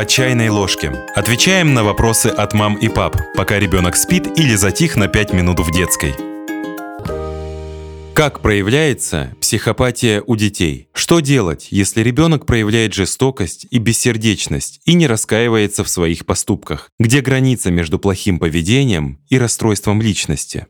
по чайной ложке. Отвечаем на вопросы от мам и пап, пока ребенок спит или затих на 5 минут в детской. Как проявляется психопатия у детей? Что делать, если ребенок проявляет жестокость и бессердечность и не раскаивается в своих поступках? Где граница между плохим поведением и расстройством личности?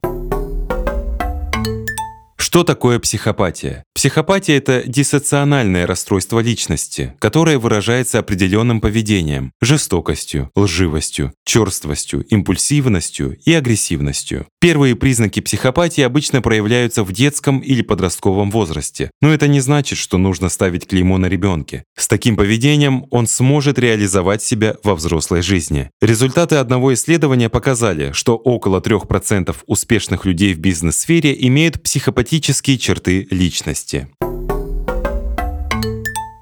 Что такое психопатия? Психопатия — это диссоциональное расстройство личности, которое выражается определенным поведением, жестокостью, лживостью, черствостью, импульсивностью и агрессивностью. Первые признаки психопатии обычно проявляются в детском или подростковом возрасте, но это не значит, что нужно ставить клеймо на ребенке. С таким поведением он сможет реализовать себя во взрослой жизни. Результаты одного исследования показали, что около 3% успешных людей в бизнес-сфере имеют психопатические черты личности.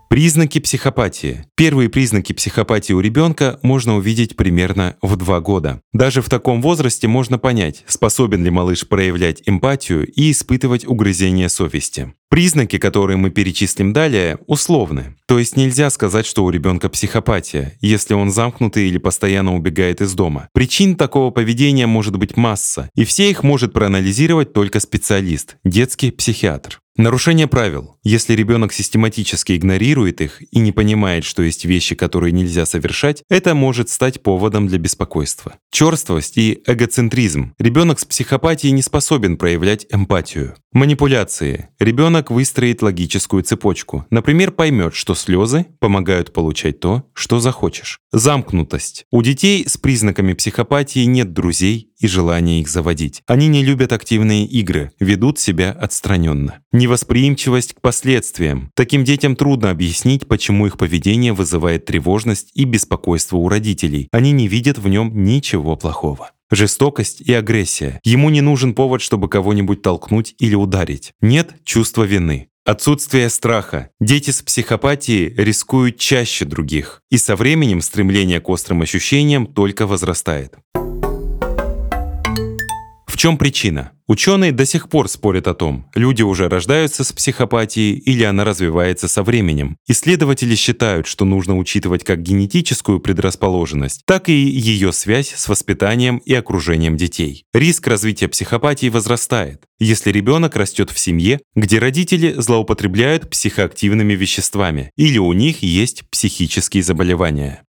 Признаки психопатии. Первые признаки психопатии у ребенка можно увидеть примерно в 2 года. Даже в таком возрасте можно понять, способен ли малыш проявлять эмпатию и испытывать угрызение совести. Признаки, которые мы перечислим далее, условны. То есть нельзя сказать, что у ребенка психопатия, если он замкнутый или постоянно убегает из дома. Причин такого поведения может быть масса, и все их может проанализировать только специалист, детский психиатр. Нарушение правил. Если ребенок систематически игнорирует их и не понимает, что есть вещи, которые нельзя совершать, это может стать поводом для беспокойства. Черствость и эгоцентризм. Ребенок с психопатией не способен проявлять эмпатию. Манипуляции. Ребенок выстроит логическую цепочку. Например, поймет, что слезы помогают получать то, что захочешь. Замкнутость. У детей с признаками психопатии нет друзей и желания их заводить. Они не любят активные игры, ведут себя отстраненно. Невосприимчивость к последствиям. Таким детям трудно объяснить, почему их поведение вызывает тревожность и беспокойство у родителей. Они не видят в нем ничего плохого. Жестокость и агрессия. Ему не нужен повод, чтобы кого-нибудь толкнуть или ударить. Нет чувства вины. Отсутствие страха. Дети с психопатией рискуют чаще других, и со временем стремление к острым ощущениям только возрастает. Чем причина? Ученые до сих пор спорят о том, люди уже рождаются с психопатией или она развивается со временем. Исследователи считают, что нужно учитывать как генетическую предрасположенность, так и ее связь с воспитанием и окружением детей. Риск развития психопатии возрастает, если ребенок растет в семье, где родители злоупотребляют психоактивными веществами или у них есть психические заболевания.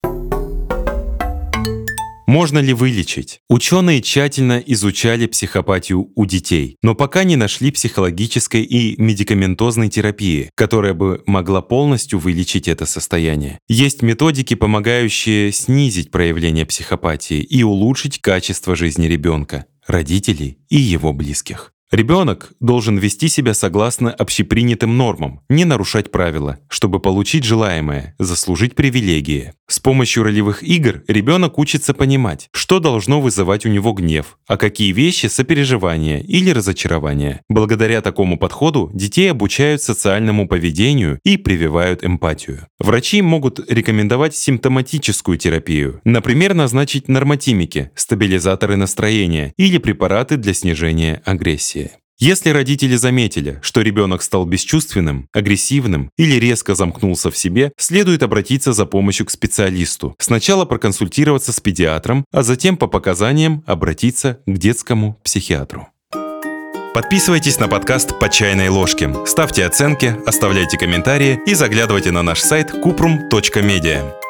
Можно ли вылечить? Ученые тщательно изучали психопатию у детей, но пока не нашли психологической и медикаментозной терапии, которая бы могла полностью вылечить это состояние. Есть методики, помогающие снизить проявление психопатии и улучшить качество жизни ребенка, родителей и его близких. Ребенок должен вести себя согласно общепринятым нормам, не нарушать правила, чтобы получить желаемое, заслужить привилегии. С помощью ролевых игр ребенок учится понимать, что должно вызывать у него гнев, а какие вещи — сопереживание или разочарование. Благодаря такому подходу детей обучают социальному поведению и прививают эмпатию. Врачи могут рекомендовать симптоматическую терапию, например, назначить нормотимики, стабилизаторы настроения или препараты для снижения агрессии. Если родители заметили, что ребенок стал бесчувственным, агрессивным или резко замкнулся в себе, следует обратиться за помощью к специалисту. Сначала проконсультироваться с педиатром, а затем по показаниям обратиться к детскому психиатру. Подписывайтесь на подкаст «По чайной ложке», ставьте оценки, оставляйте комментарии и заглядывайте на наш сайт kuprum.media.